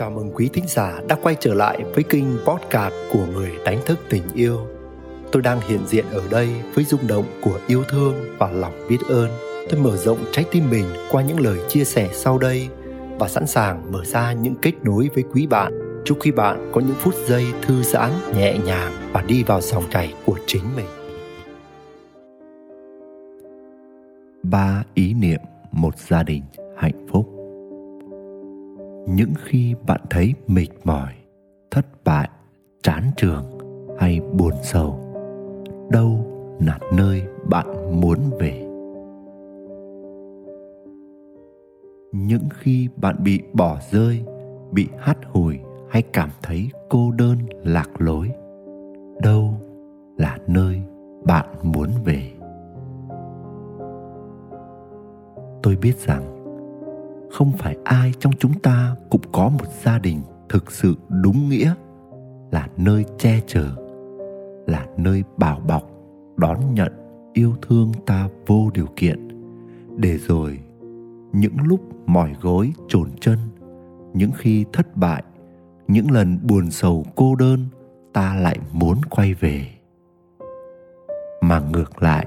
Chào mừng quý thính giả đã quay trở lại với kênh podcast của người đánh thức tình yêu. Tôi đang hiện diện ở đây với rung động của yêu thương và lòng biết ơn. Tôi mở rộng trái tim mình qua những lời chia sẻ sau đây và sẵn sàng mở ra những kết nối với quý bạn. Chúc quý bạn có những phút giây thư giãn, nhẹ nhàng và đi vào dòng chảy của chính mình. Ba ý niệm một gia đình hạnh phúc những khi bạn thấy mệt mỏi, thất bại, chán trường hay buồn sầu, đâu là nơi bạn muốn về? Những khi bạn bị bỏ rơi, bị hắt hủi hay cảm thấy cô đơn, lạc lối, đâu là nơi bạn muốn về? Tôi biết rằng không phải ai trong chúng ta cũng có một gia đình thực sự đúng nghĩa, là nơi che chở, là nơi bảo bọc, đón nhận yêu thương ta vô điều kiện. Để rồi, những lúc mỏi gối trồn chân, những khi thất bại, những lần buồn sầu cô đơn, ta lại muốn quay về. Mà ngược lại,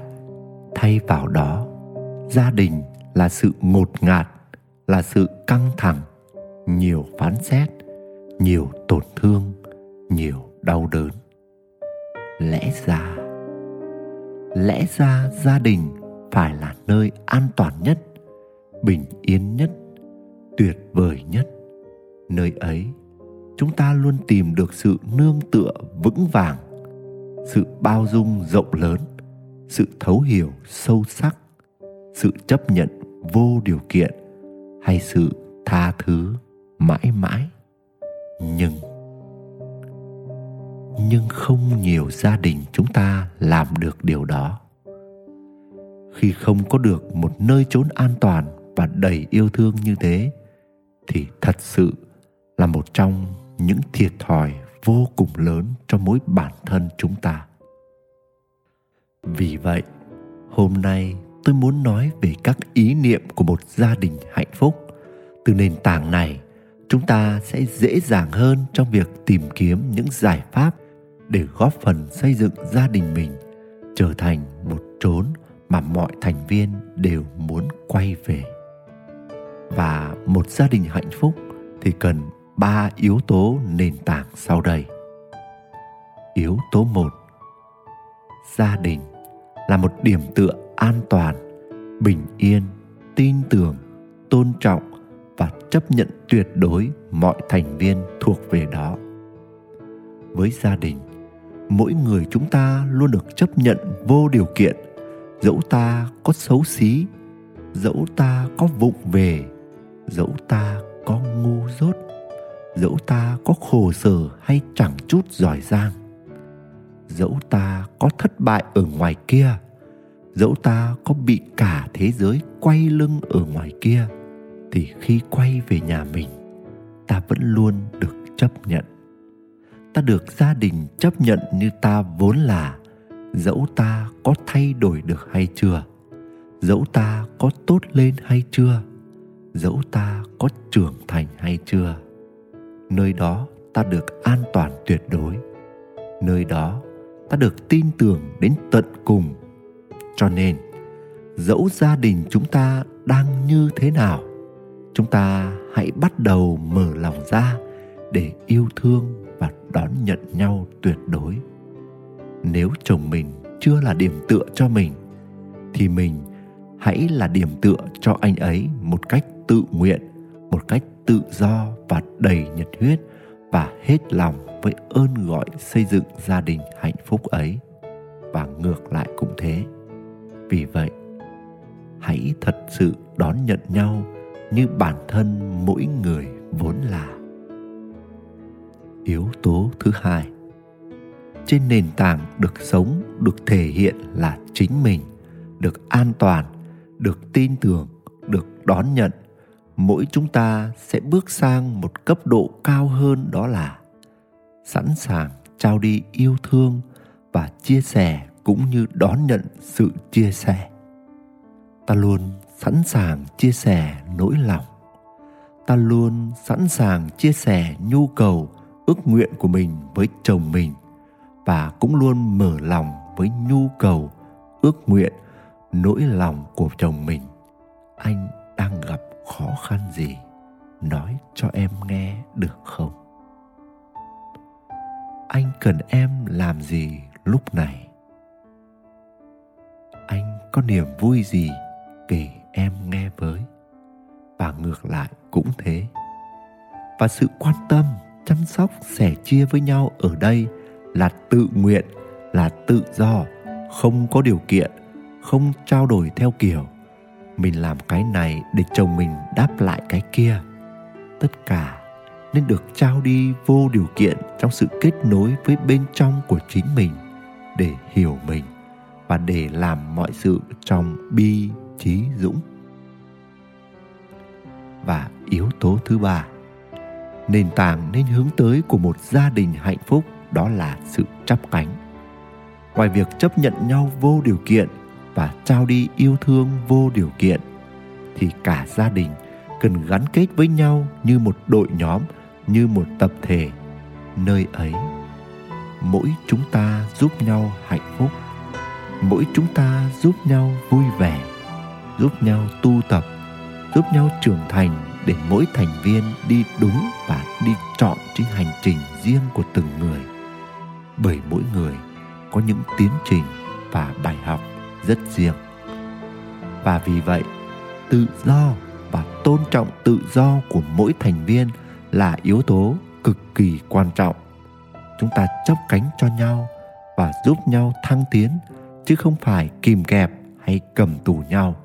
thay vào đó, gia đình là sự ngột ngạt là sự căng thẳng, nhiều phán xét, nhiều tổn thương, nhiều đau đớn. Lẽ ra lẽ ra gia đình phải là nơi an toàn nhất, bình yên nhất, tuyệt vời nhất. Nơi ấy, chúng ta luôn tìm được sự nương tựa vững vàng, sự bao dung rộng lớn, sự thấu hiểu sâu sắc, sự chấp nhận vô điều kiện hay sự tha thứ mãi mãi. Nhưng nhưng không nhiều gia đình chúng ta làm được điều đó. Khi không có được một nơi trốn an toàn và đầy yêu thương như thế, thì thật sự là một trong những thiệt thòi vô cùng lớn cho mỗi bản thân chúng ta. Vì vậy, hôm nay tôi muốn nói về các ý niệm của một gia đình hạnh phúc. Từ nền tảng này, chúng ta sẽ dễ dàng hơn trong việc tìm kiếm những giải pháp để góp phần xây dựng gia đình mình trở thành một chốn mà mọi thành viên đều muốn quay về. Và một gia đình hạnh phúc thì cần ba yếu tố nền tảng sau đây. Yếu tố một, gia đình là một điểm tựa an toàn, bình yên, tin tưởng, tôn trọng và chấp nhận tuyệt đối mọi thành viên thuộc về đó. Với gia đình, mỗi người chúng ta luôn được chấp nhận vô điều kiện. Dẫu ta có xấu xí, dẫu ta có vụng về, dẫu ta có ngu dốt, dẫu ta có khổ sở hay chẳng chút giỏi giang, dẫu ta có thất bại ở ngoài kia dẫu ta có bị cả thế giới quay lưng ở ngoài kia, thì khi quay về nhà mình, ta vẫn luôn được chấp nhận. Ta được gia đình chấp nhận như ta vốn là. Dẫu ta có thay đổi được hay chưa? Dẫu ta có tốt lên hay chưa? Dẫu ta có trưởng thành hay chưa? Nơi đó ta được an toàn tuyệt đối. Nơi đó ta được tin tưởng đến tận cùng cho nên, dẫu gia đình chúng ta đang như thế nào, chúng ta hãy bắt đầu mở lòng ra để yêu thương và đón nhận nhau tuyệt đối. Nếu chồng mình chưa là điểm tựa cho mình, thì mình hãy là điểm tựa cho anh ấy một cách tự nguyện, một cách tự do và đầy nhiệt huyết và hết lòng với ơn gọi xây dựng gia đình hạnh phúc ấy. Và ngược lại cũng thế vì vậy, hãy thật sự đón nhận nhau như bản thân mỗi người vốn là. Yếu tố thứ hai, trên nền tảng được sống, được thể hiện là chính mình, được an toàn, được tin tưởng, được đón nhận, mỗi chúng ta sẽ bước sang một cấp độ cao hơn đó là sẵn sàng trao đi yêu thương và chia sẻ cũng như đón nhận sự chia sẻ. Ta luôn sẵn sàng chia sẻ nỗi lòng. Ta luôn sẵn sàng chia sẻ nhu cầu, ước nguyện của mình với chồng mình và cũng luôn mở lòng với nhu cầu, ước nguyện, nỗi lòng của chồng mình. Anh đang gặp khó khăn gì? Nói cho em nghe được không? Anh cần em làm gì lúc này? Có niềm vui gì kể em nghe với. Và ngược lại cũng thế. Và sự quan tâm, chăm sóc, sẻ chia với nhau ở đây là tự nguyện, là tự do, không có điều kiện, không trao đổi theo kiểu. Mình làm cái này để chồng mình đáp lại cái kia. Tất cả nên được trao đi vô điều kiện trong sự kết nối với bên trong của chính mình để hiểu mình và để làm mọi sự trong bi trí dũng. Và yếu tố thứ ba, nền tảng nên hướng tới của một gia đình hạnh phúc đó là sự chấp cánh. Ngoài việc chấp nhận nhau vô điều kiện và trao đi yêu thương vô điều kiện, thì cả gia đình cần gắn kết với nhau như một đội nhóm, như một tập thể. Nơi ấy, mỗi chúng ta giúp nhau hạnh phúc mỗi chúng ta giúp nhau vui vẻ, giúp nhau tu tập, giúp nhau trưởng thành để mỗi thành viên đi đúng và đi chọn trên hành trình riêng của từng người. Bởi mỗi người có những tiến trình và bài học rất riêng. Và vì vậy, tự do và tôn trọng tự do của mỗi thành viên là yếu tố cực kỳ quan trọng. Chúng ta chấp cánh cho nhau và giúp nhau thăng tiến chứ không phải kìm kẹp hay cầm tù nhau.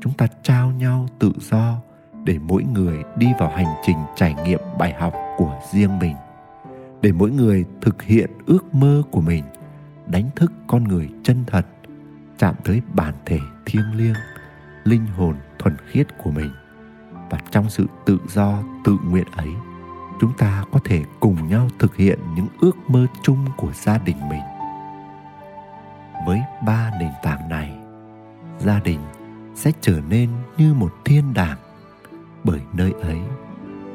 Chúng ta trao nhau tự do để mỗi người đi vào hành trình trải nghiệm bài học của riêng mình. Để mỗi người thực hiện ước mơ của mình, đánh thức con người chân thật, chạm tới bản thể thiêng liêng, linh hồn thuần khiết của mình. Và trong sự tự do, tự nguyện ấy, chúng ta có thể cùng nhau thực hiện những ước mơ chung của gia đình mình với ba nền tảng này. Gia đình sẽ trở nên như một thiên đàng, bởi nơi ấy,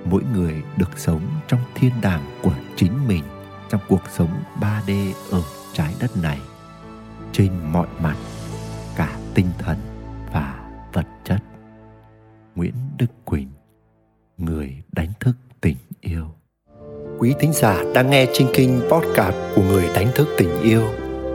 mỗi người được sống trong thiên đàng của chính mình trong cuộc sống 3D ở trái đất này, trên mọi mặt, cả tinh thần và vật chất. Nguyễn Đức Quỳnh, người đánh thức tình yêu. Quý thính giả đang nghe trên kinh podcast của người đánh thức tình yêu.